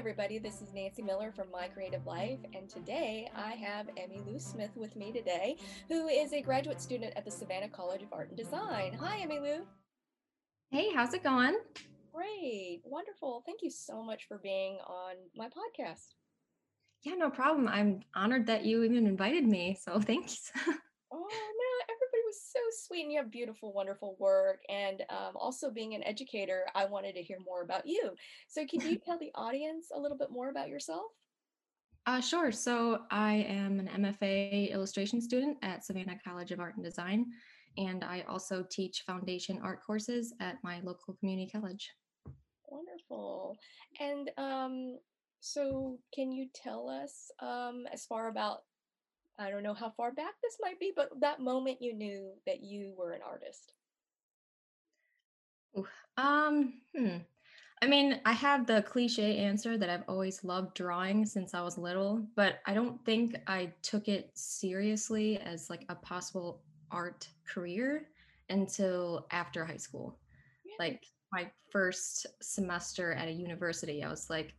everybody. This is Nancy Miller from My Creative Life, and today I have Emmy Lou Smith with me today, who is a graduate student at the Savannah College of Art and Design. Hi, Emmy Lou. Hey, how's it going? Great, wonderful. Thank you so much for being on my podcast. Yeah, no problem. I'm honored that you even invited me, so thanks. oh no, everybody was so sweet, and you have beautiful, wonderful work. And um, also, being an educator, I wanted to hear more about you. So, can you tell the audience a little bit more about yourself? Uh, sure. So, I am an MFA illustration student at Savannah College of Art and Design, and I also teach foundation art courses at my local community college. Wonderful. And um, so, can you tell us um, as far about I don't know how far back this might be, but that moment you knew that you were an artist? Ooh, um, hmm. I mean, I have the cliche answer that I've always loved drawing since I was little, but I don't think I took it seriously as like a possible art career until after high school. Like my first semester at a university, I was like,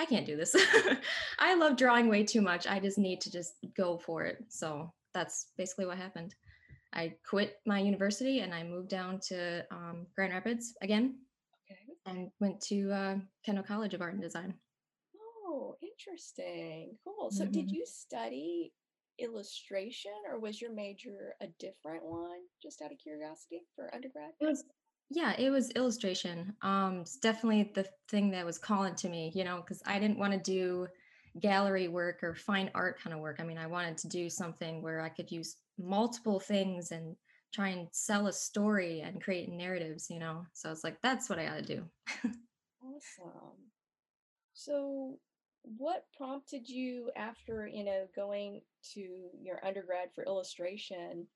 I can't do this. I love drawing way too much. I just need to just go for it. So that's basically what happened. I quit my university and I moved down to um, Grand Rapids again okay. and went to uh, Kendall College of Art and Design. Oh, interesting. Cool. So, mm-hmm. did you study illustration or was your major a different one, just out of curiosity for undergrad? It was yeah it was illustration um it's definitely the thing that was calling to me you know because i didn't want to do gallery work or fine art kind of work. I mean i wanted to do something where i could use multiple things and try and sell a story and create narratives you know? So it's like that's what i got to do. Awesome. So what prompted you after you know going to your undergrad for illustration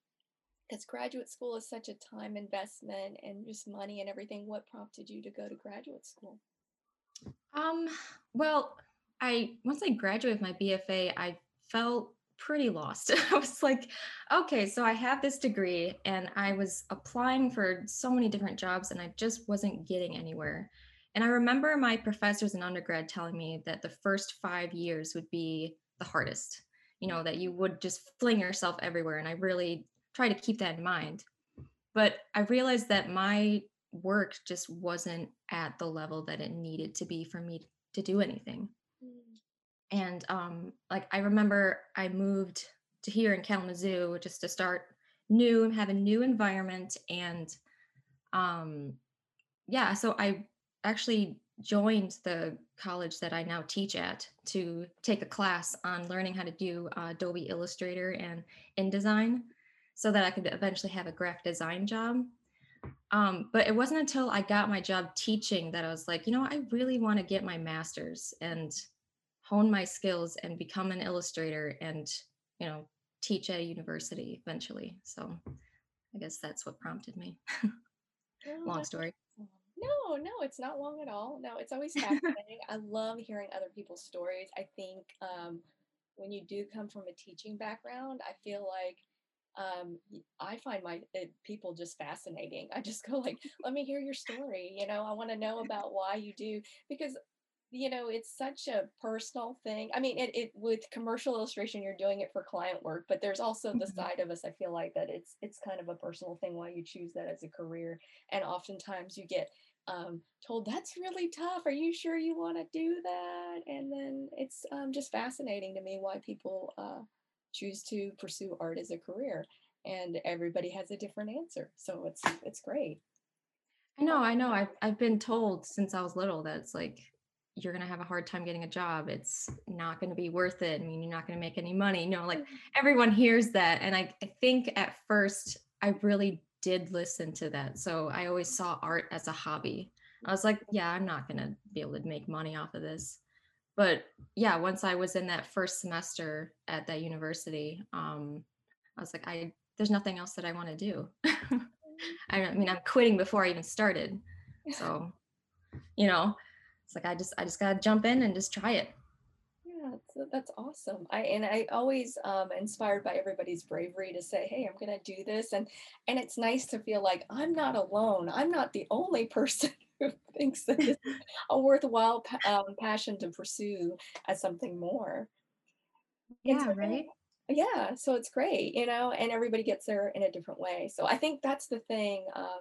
because graduate school is such a time investment and just money and everything what prompted you to go to graduate school? Um well i once i graduated my bfa i felt pretty lost. I was like okay so i have this degree and i was applying for so many different jobs and i just wasn't getting anywhere. And i remember my professors in undergrad telling me that the first five years would be the hardest you know that you would just fling yourself everywhere and i really try to keep that in mind. But I realized that my work just wasn't at the level that it needed to be for me to do anything. Mm. And um, like I remember I moved to here in Kalamazoo just to start new and have a new environment. And um, yeah, so I actually joined the college that I now teach at to take a class on learning how to do uh, Adobe Illustrator and InDesign so that I could eventually have a graphic design job. Um, but it wasn't until I got my job teaching that I was like, you know, I really want to get my master's and hone my skills and become an illustrator and, you know, teach at a university eventually. So I guess that's what prompted me. long story. No, no, it's not long at all. No, it's always fascinating. I love hearing other people's stories. I think um, when you do come from a teaching background, I feel like um, I find my it, people just fascinating. I just go like, let me hear your story. You know, I want to know about why you do because you know it's such a personal thing i mean it, it with commercial illustration you're doing it for client work but there's also the mm-hmm. side of us i feel like that it's it's kind of a personal thing why you choose that as a career and oftentimes you get um, told that's really tough are you sure you want to do that and then it's um, just fascinating to me why people uh, choose to pursue art as a career and everybody has a different answer so it's it's great. I know i know i've, I've been told since i was little that it's like you're going to have a hard time getting a job it's not going to be worth it i mean you're not going to make any money you know like mm-hmm. everyone hears that and I, I think at first i really did listen to that so i always saw art as a hobby. I was like yeah i'm not going to be able to make money off of this but yeah once i was in that first semester at that university um, i was like i there's nothing else that i want to do. I mean i'm quitting before i even started so you know it's like i just i just gotta jump in and just try it. Yeah that's, that's awesome. I and i always um inspired by everybody's bravery to say hey i'm gonna do this and and it's nice to feel like i'm not alone. I'm not the only person thinks that it's a worthwhile um, passion to pursue as something more. Yeah, so right? yeah, so it's great, you know, and everybody gets there in a different way. So I think that's the thing. Um,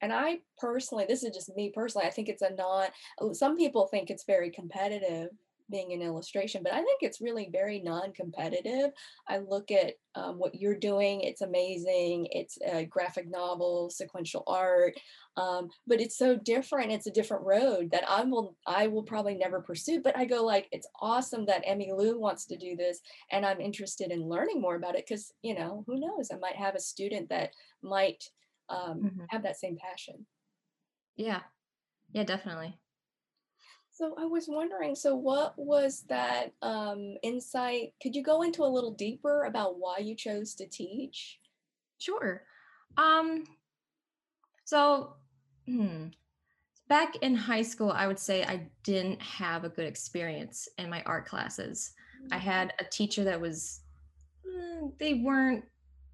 and I personally, this is just me personally, I think it's a not, uh, some people think it's very competitive being an illustration, but I think it's really very non competitive. I look at um, what you're doing, it's amazing. It's a graphic novel, sequential art, um, but it's so different. It's a different road that I will, I will probably never pursue. But I go like, it's awesome that Emmy Lou wants to do this and I'm interested in learning more about it because, you know, who knows? I might have a student that might um, Mhm. have that same passion. Yeah. Yeah, definitely. So I was wondering, so what was that um, insight? Could you go into a little deeper about why you chose to teach? Sure. Um, so hmm, back in high school, I would say I didn't have a good experience in my art classes. I Mm, had a teacher that was mm, they weren't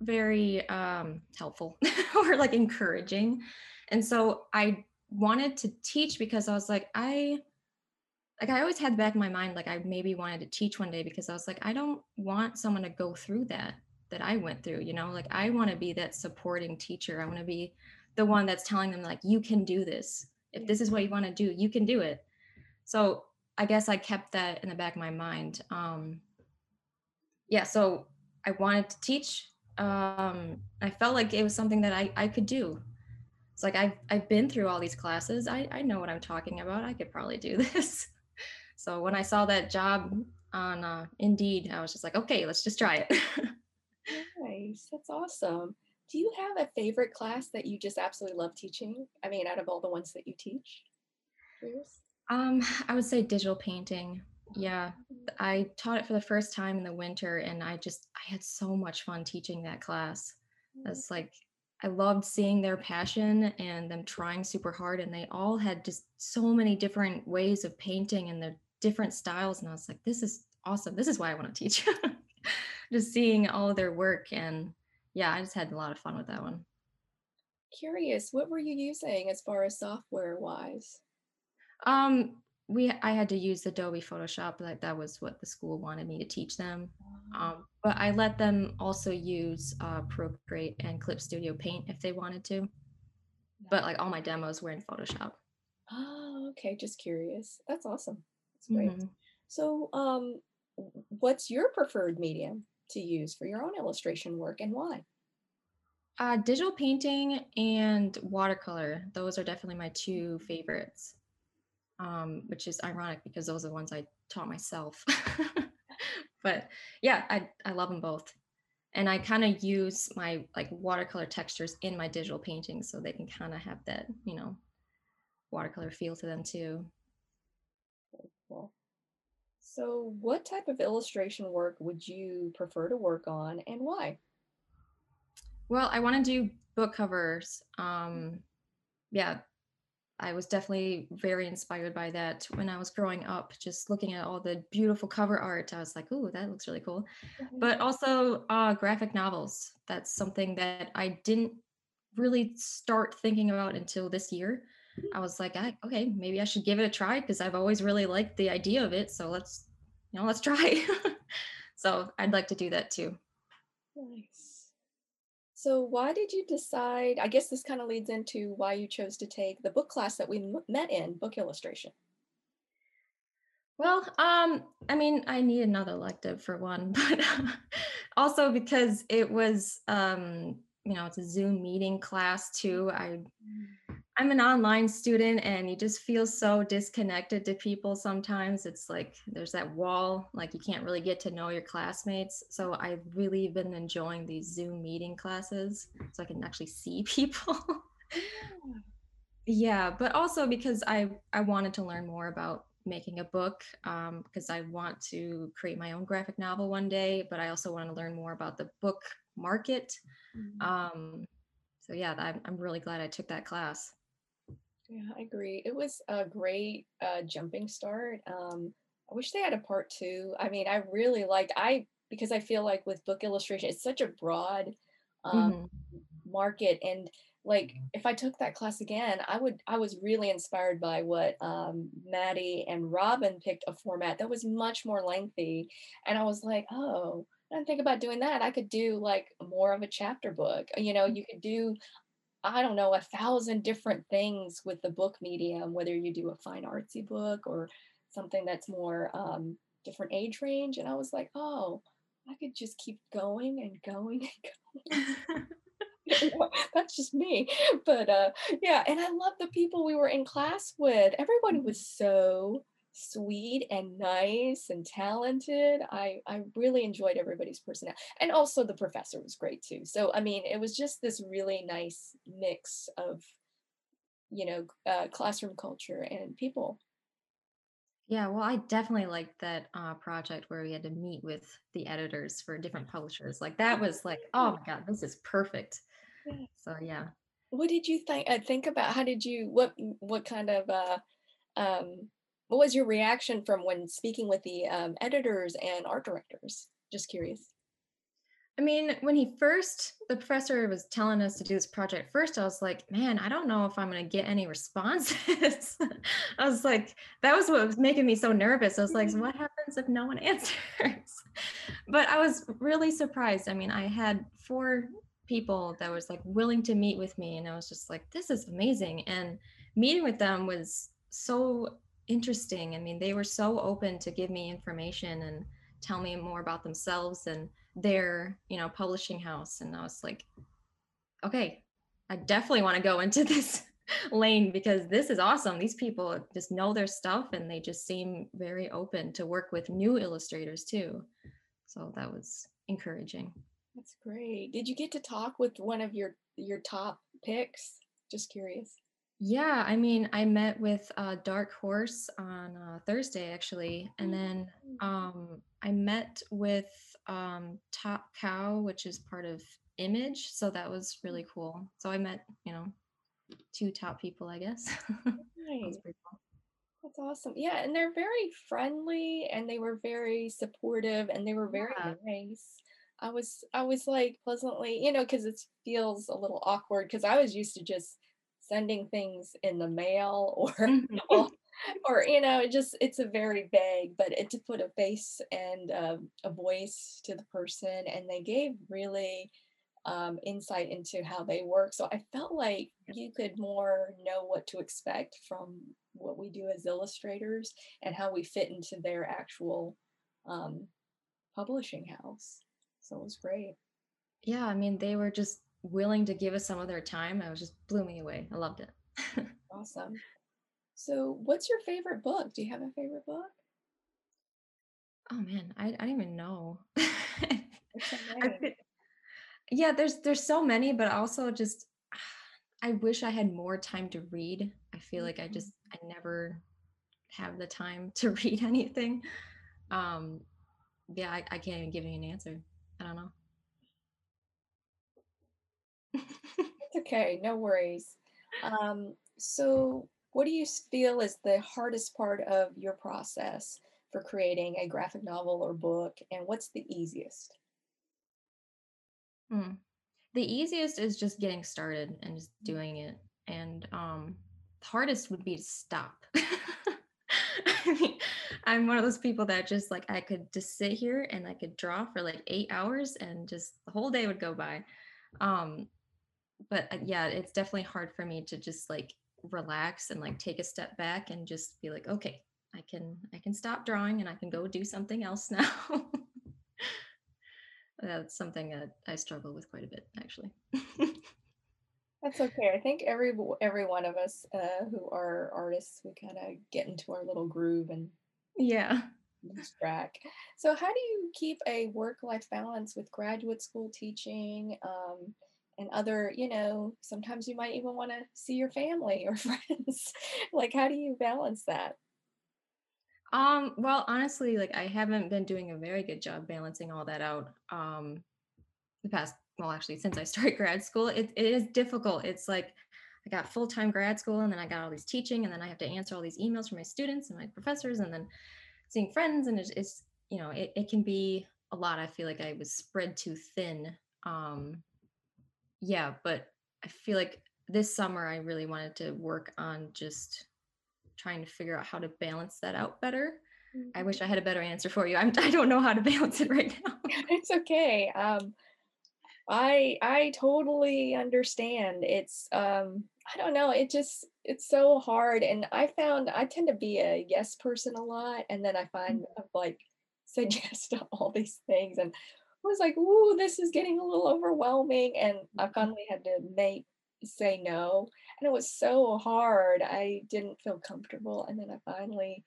very um helpful or like encouraging. And so I wanted to teach because I was like I like I always had back in my mind like I maybe wanted to teach one day because I was like I don't want someone to go through that that I went through, you know? Like I want to be that supporting teacher. I want to be the one that's telling them like you can do this. If this is what you want to do, you can do it. So I guess I kept that in the back of my mind. Um yeah, so I wanted to teach. Um I felt like it was something that I I could do. It's like I've I've been through all these classes. I I know what I'm talking about. I could probably do this. So when I saw that job on uh, Indeed, I was just like, okay, let's just try it. Nice. That's awesome. Do you have a favorite class that you just absolutely love teaching? I mean, out of all the ones that you teach? Um, I would say digital painting. Yeah, I taught it for the first time in the winter, and I just I had so much fun teaching that class. Mm, It's like I loved seeing their passion and them trying super hard, and they all had just so many different ways of painting and their different styles, and I was like, this is awesome. This is why I want to teach. just seeing all of their work and yeah, I just had a lot of fun with that one. Curious, what were you using as far as software wise? Um, we I had to use Adobe Photoshop, like that was what the school wanted me to teach them. Um, but I let them also use uh, Procreate and Clip Studio Paint if they wanted to. But like all my demos were in Photoshop. Oh, okay. Just curious. That's awesome. Great. Mhm. So, um, what's your preferred medium to use for your own illustration work and why? Uh, digital painting and watercolor; those are definitely my two favorites. Um, which is ironic because those are the ones I taught myself. but yeah, I I love them both. and I kind of use my like watercolor textures in my digital paintings so they can kind of have that, you know, watercolor feel to them too. Well, so what type of illustration work would you prefer to work on and why? Well, I want to do book covers. Um, yeah, I was definitely very inspired by that when I was growing up. Just looking at all the beautiful cover art, I was like, "Ooh, that looks really cool." Mhm. But also uh, graphic novels. That's something that I didn't really start thinking about until this year. I was like, I, okay, maybe I should give it a try because I've always really liked the idea of it. So let's, you know, let's try. so I'd like to do that too. Nice. So why did you decide? I guess this kind of leads into why you chose to take the book class that we met in, book illustration. Well, um, I mean, I need another elective for one, but also because it was, um, you know, it's a Zoom meeting class too. I I'm an online student and you just feel so disconnected to people sometimes. It's like there's that wall, like you can't really get to know your classmates. So I've really been enjoying these Zoom meeting classes so I can actually see people. Yeah. but also because I I wanted to learn more about making a book um, because I want to create my own graphic novel one day, but I also want to learn more about the book market. Mm. Um, so yeah, I'm, I'm really glad I took that class. Yeah, I agree. It was a great uh, jumping start. Um, I wish they had a part two. I mean, I really liked I because I feel like with book illustration, it's such a broad um, Mhm. market, and like if I took that class again, I would I was really inspired by what um, Maddie and Robin picked a format that was much more lengthy, and I was like, oh, I didn't think about doing that. I could do like more of a chapter book. You know, you could do I don't know a thousand different things with the book medium, whether you do a fine artsy book or something that's more um, different age range. And I was like, oh, I could just keep going and going and going. that's just me. But uh, yeah, and I love the people we were in class with. Everybody was so sweet and nice and talented. I I really enjoyed everybody's personality, and also the professor was great too. So I mean, it was just this really nice mix of, you know, uh, classroom culture and people. Yeah, well, I definitely liked that uh, project where we had to meet with the editors for different publishers. Like that was like, oh my God, this is perfect. Yeah. So yeah. What did you think? Uh, think about how did you what what kind of uh, um, what was your reaction from when speaking with the um, editors and art directors? Just curious. I mean, when he first, the professor was telling us to do this project first, I was like, man, I don't know if I'm going to get any responses. I was like, that was what was making me so nervous. I was like, what happens if no one answers? but I was really surprised. I mean, I had four people that was like willing to meet with me, and I was just like, this is amazing. And meeting with them was so interesting. I mean, they were so open to give me information and tell me more about themselves and their you know publishing house. And i was like okay i definitely want to go into this lane because this is awesome. These people just know their stuff and they just seem very open to work with new illustrators too. So that was encouraging. That's great. Did you get to talk with one of your your top picks? Just curious yeah, I mean, I met with uh, Dark Horse on uh, Thursday actually, and then Mm. um, I met with um, Top Cow, which is part of Image, so that was really cool. So I met, you know, two top people, I guess. That Nice. pretty cool. That's awesome. Yeah, and they're very friendly and they were very supportive and they were very Yeah. nice. I was I was like pleasantly, you know, because it feels a little awkward because I was used to just sending things in the mail or Mhm. or, or you know, it just it's a very vague, but it to put a face and um, a voice to the person, and they gave really um, insight into how they work. So I felt like you could more know what to expect from what we do as illustrators and how we fit into their actual um, publishing house. So it was great. Yeah, I mean, they were just willing to give us some of their time. I was just blew me away. I loved it. Awesome. So, what's your favorite book? Do you have a favorite book? Oh man, I, I don't even know. There's so I many. feel- yeah, there's there's so many, but also just I wish I had more time to read. I feel like I Mhm. just I never have the time to read anything. Um, yeah, I, I can't even give you an answer. I don't know. It's okay, no worries. Um, so, what do you feel is the hardest part of your process for creating a graphic novel or book, and what's the easiest? Hmm. The easiest is just getting started and just Mm, doing it. And um the hardest would be to stop. I mean, I'm one of those people that just like I could just sit here and I could draw for like eight hours and just the whole day would go by. Um, but uh, yeah, it's definitely hard for me to just like relax and like take a step back and just be like, okay, I can I can stop drawing and I can go do something else now. That's something that I struggle with quite a bit, actually. That's okay. I think every every one of us uh, who are artists, we kind of get into our little groove and yeah. track. So, how do you keep a work-life balance with graduate school teaching um, and other, you know, sometimes you might even want to see your family or friends. Like, how do you balance that? Um, well, honestly, like I haven't been doing a very good job balancing all that out. Um, the past, well, actually, since I started grad school, it, it is difficult. It's like I got full-time grad school and then I got all these teaching and then I have to answer all these emails from my students and my professors and then seeing friends and it's, it's you know, it, it can be a lot. I feel like I was spread too thin. Um, yeah, but I feel like this summer I really wanted to work on just trying to figure out how to balance that out better. I Mhm. wish I had a better answer for you. I'm I don't know how to balance it right now. It's okay. Um, I I totally understand. It's um I don't know, it just it's so hard and I found I tend to be a yes person a lot and then I find I've like said yes to all these things and I was like, "Ooh, this is getting a little overwhelming." And I finally had to make say no. And it was so hard. I didn't feel comfortable and then I finally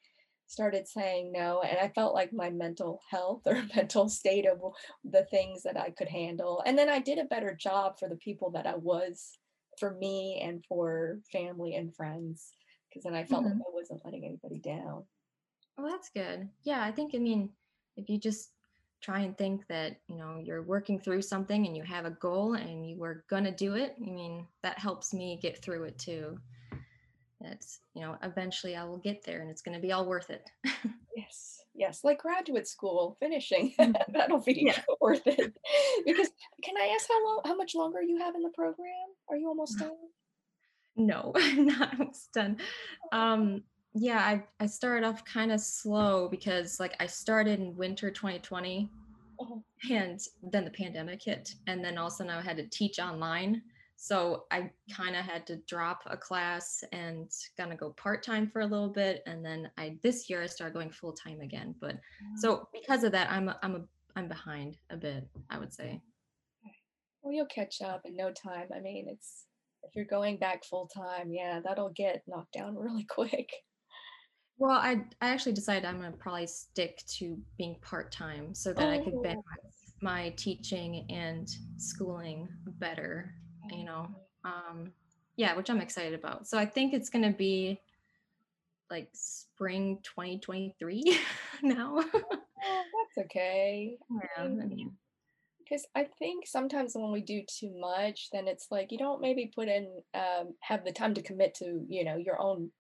started saying no and I felt like my mental health or mental state of the things that I could handle. And then I did a better job for the people that I was for me and for family and friends because then I felt like Mhm. I wasn't letting anybody down. Well, that's good. Yeah, I think, I mean, if you just try and think that, you know, you're working through something and you have a goal and you were gonna do it, I mean, that helps me get through it too. It's, you know, eventually I will get there and it's gonna be all worth it. Yes, yes, like graduate school, finishing. Mm. That'll be Yeah. worth it. Because can I ask how long how much longer you have in the program? Are you almost done? No, I'm not almost done. Um, yeah, I I started off kind of slow because like I started in winter 2020 Oh, uh-huh. and then the pandemic hit and then all of a sudden I had to teach online. So I kind of had to drop a class and gonna go part-time for a little bit and then I this year I started going full-time again. But so because of that I'm a, I'm a I'm behind a bit, I would say. Well, you'll catch up in no time. I mean, it's if you're going back full time, yeah, that'll get knocked down really quick. Well, I I actually decided I'm gonna probably stick to being part-time so that I could balance Oh, my teaching and schooling better, you know. Um yeah, which I'm excited about. So I think it's gonna be like spring 2023 now. Oh, that's okay. Yeah, I I mean, mean, because I think sometimes when we do too much, then it's like you don't maybe put in um, have the time to commit to you know your own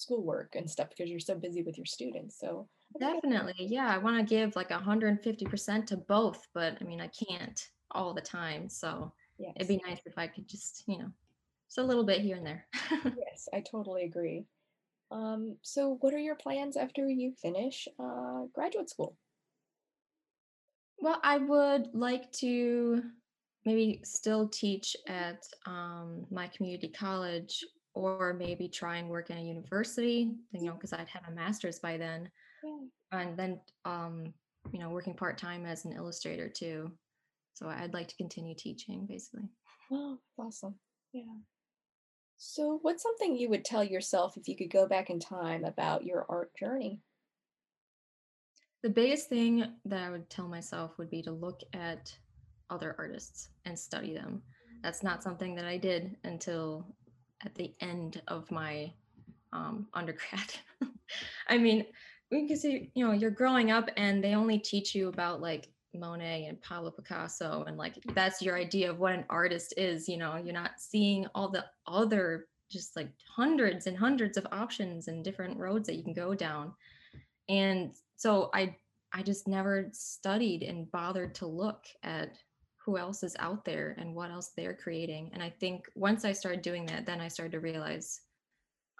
schoolwork and stuff because you're so busy with your students. So I think that's definitely. Yeah, I want to give like 150% to both, but I mean, I can't all the time. So it'd be nice if I could just, you know, just a little bit here and there. yes, I totally agree. Um, so what are your plans after you finish uh, graduate school? Well, I would like to maybe still teach at um, my community college or maybe try and work in a university, you know, because I'd have a master's by then. Yeah. And then, um, you know, working part time as an illustrator too. So I'd like to continue teaching basically. Oh, awesome. Yeah. So, what's something you would tell yourself if you could go back in time about your art journey? The biggest thing that I would tell myself would be to look at other artists and study them. That's not something that I did until at the end of my um, undergrad. I mean, because you, you know you're growing up and they only teach you about like Monet and Pablo Picasso and like that's your idea of what an artist is. You know, you're not seeing all the other just like hundreds and hundreds of options and different roads that you can go down and so i i just never studied and bothered to look at who else is out there and what else they're creating and i think once i started doing that then i started to realize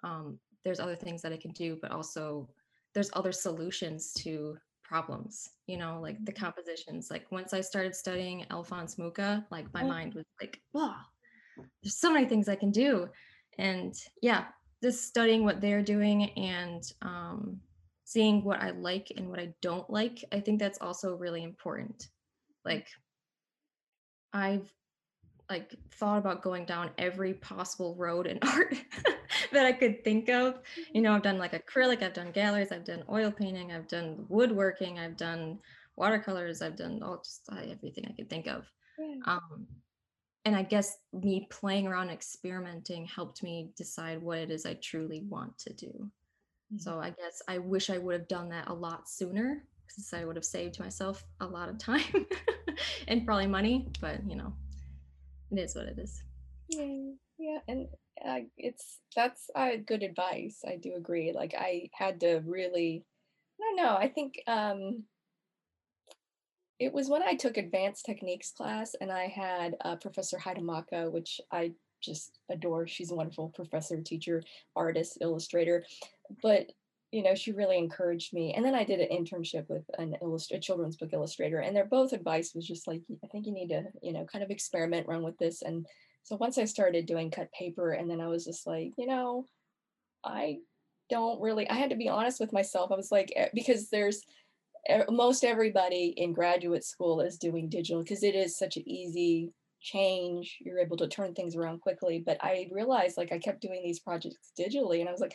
um, there's other things that i can do but also there's other solutions to problems you know like the Mhm. compositions. Like once i started studying alphonse mucha like my Oh, mind was like wow there's so many things i can do. And yeah just studying what they're doing and um, seeing what i like and what i don't like i think that's also really important. Like i've like thought about going down every possible road in art that i could think of you know i've done like acrylic i've done galleries i've done oil painting i've done woodworking i've done watercolors i've done all just uh, everything i could think of yeah. um, and I guess me playing around experimenting helped me decide what it is I truly want to do. Mhm. So I guess I wish I would have done that a lot sooner because I would have saved myself a lot of time and probably money, but you know, it is what it is. Yeah, yeah, and uh, it's that's uh, good advice. I do agree. Like I had to really, I don't know. I think um, it was when I took advanced techniques class, and I had uh, Professor Hidemaka, which I just adore. She's a wonderful professor, teacher, artist, illustrator. But you know, she really encouraged me. And then I did an internship with an illust- a children's book illustrator, and their both advice was just like, I think you need to, you know, kind of experiment, run with this. And so once I started doing cut paper, and then I was just like, you know, I don't really, I had to be honest with myself. I was like, eh, because there's most everybody in graduate school is doing digital because it is such an easy change. You're able to turn things around quickly. But I realized like I kept doing these projects digitally, and I was like,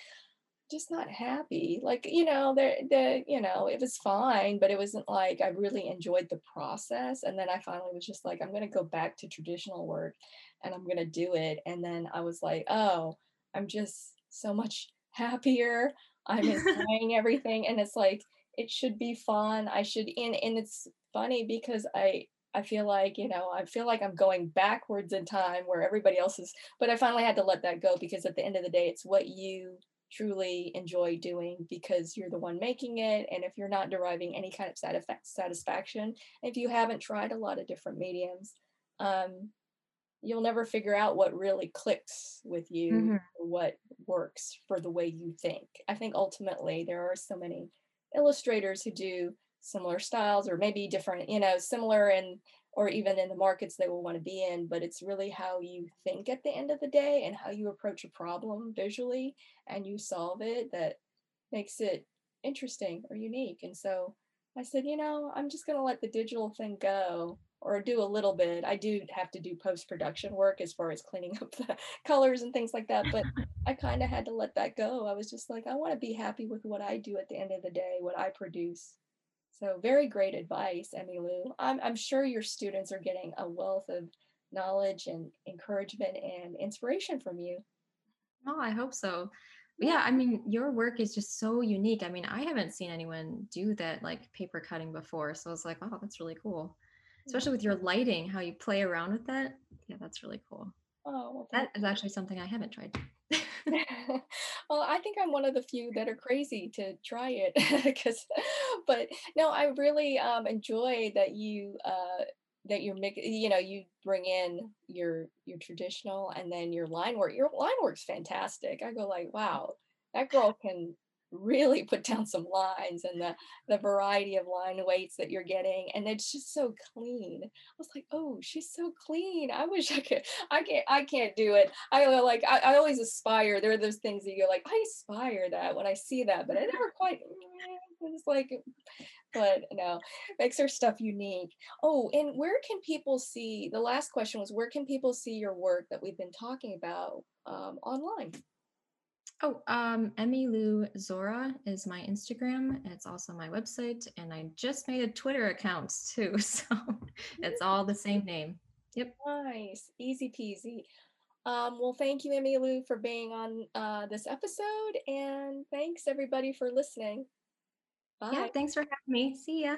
just not happy. Like, you know, the the, you know, it was fine, but it wasn't like I really enjoyed the process. And then I finally was just like, I'm gonna go back to traditional work and I'm gonna do it. And then I was like, oh, I'm just so much happier. I'm enjoying everything. And it's like it should be fun. I should and and it's funny because I I feel like, you know, I feel like I'm going backwards in time where everybody else is, but I finally had to let that go because at the end of the day, it's what you truly enjoy doing because you're the one making it. And if you're not deriving any kind of satisfaction, if you haven't tried a lot of different mediums, um, you'll never figure out what really clicks with you, mm-hmm. what works for the way you think. I think ultimately there are so many illustrators who do similar styles or maybe different, you know, similar and or even in the markets they will want to be in, but it's really how you think at the end of the day and how you approach a problem visually and you solve it that makes it interesting or unique. And so I said, you know, I'm just going to let the digital thing go or do a little bit. I do have to do post production work as far as cleaning up the colors and things like that, but I kind of had to let that go. I was just like, I want to be happy with what I do at the end of the day, what I produce. So very great advice, Emmylou. I'm, I'm sure your students are getting a wealth of knowledge and encouragement and inspiration from you. Oh, I hope so. Yeah, I mean, your work is just so unique. I mean, I haven't seen anyone do that like paper cutting before. So I was like, oh, that's really cool. Especially with your lighting, how you play around with that. Yeah, that's really cool. Oh, well, that is actually something I haven't tried. well, I think I'm one of the few that are crazy to try it because, but no, I really um, enjoy that you uh, that you're making. You know, you bring in your your traditional and then your line work. Your line work's fantastic. I go like, wow, that girl can really put down some lines and the the variety of line weights that you're getting and it's just so clean. I was like oh she's so clean. I wish i could i can't i can't do it. I like I, I always aspire. There are those things that you're like i aspire that when i see that but i never quite it's like but no makes her stuff unique. Oh and where can people see the last question was where can people see your work that we've been talking about um, online Oh, um, Emmylou Zora is my Instagram. It's also my website, and I just made a Twitter account too, so it's all the same name. Yep. Nice, easy peasy. Um, well, thank you, Emmy Lou, for being on uh, this episode, and thanks everybody for listening. Bye. Yeah, thanks for having me. See ya.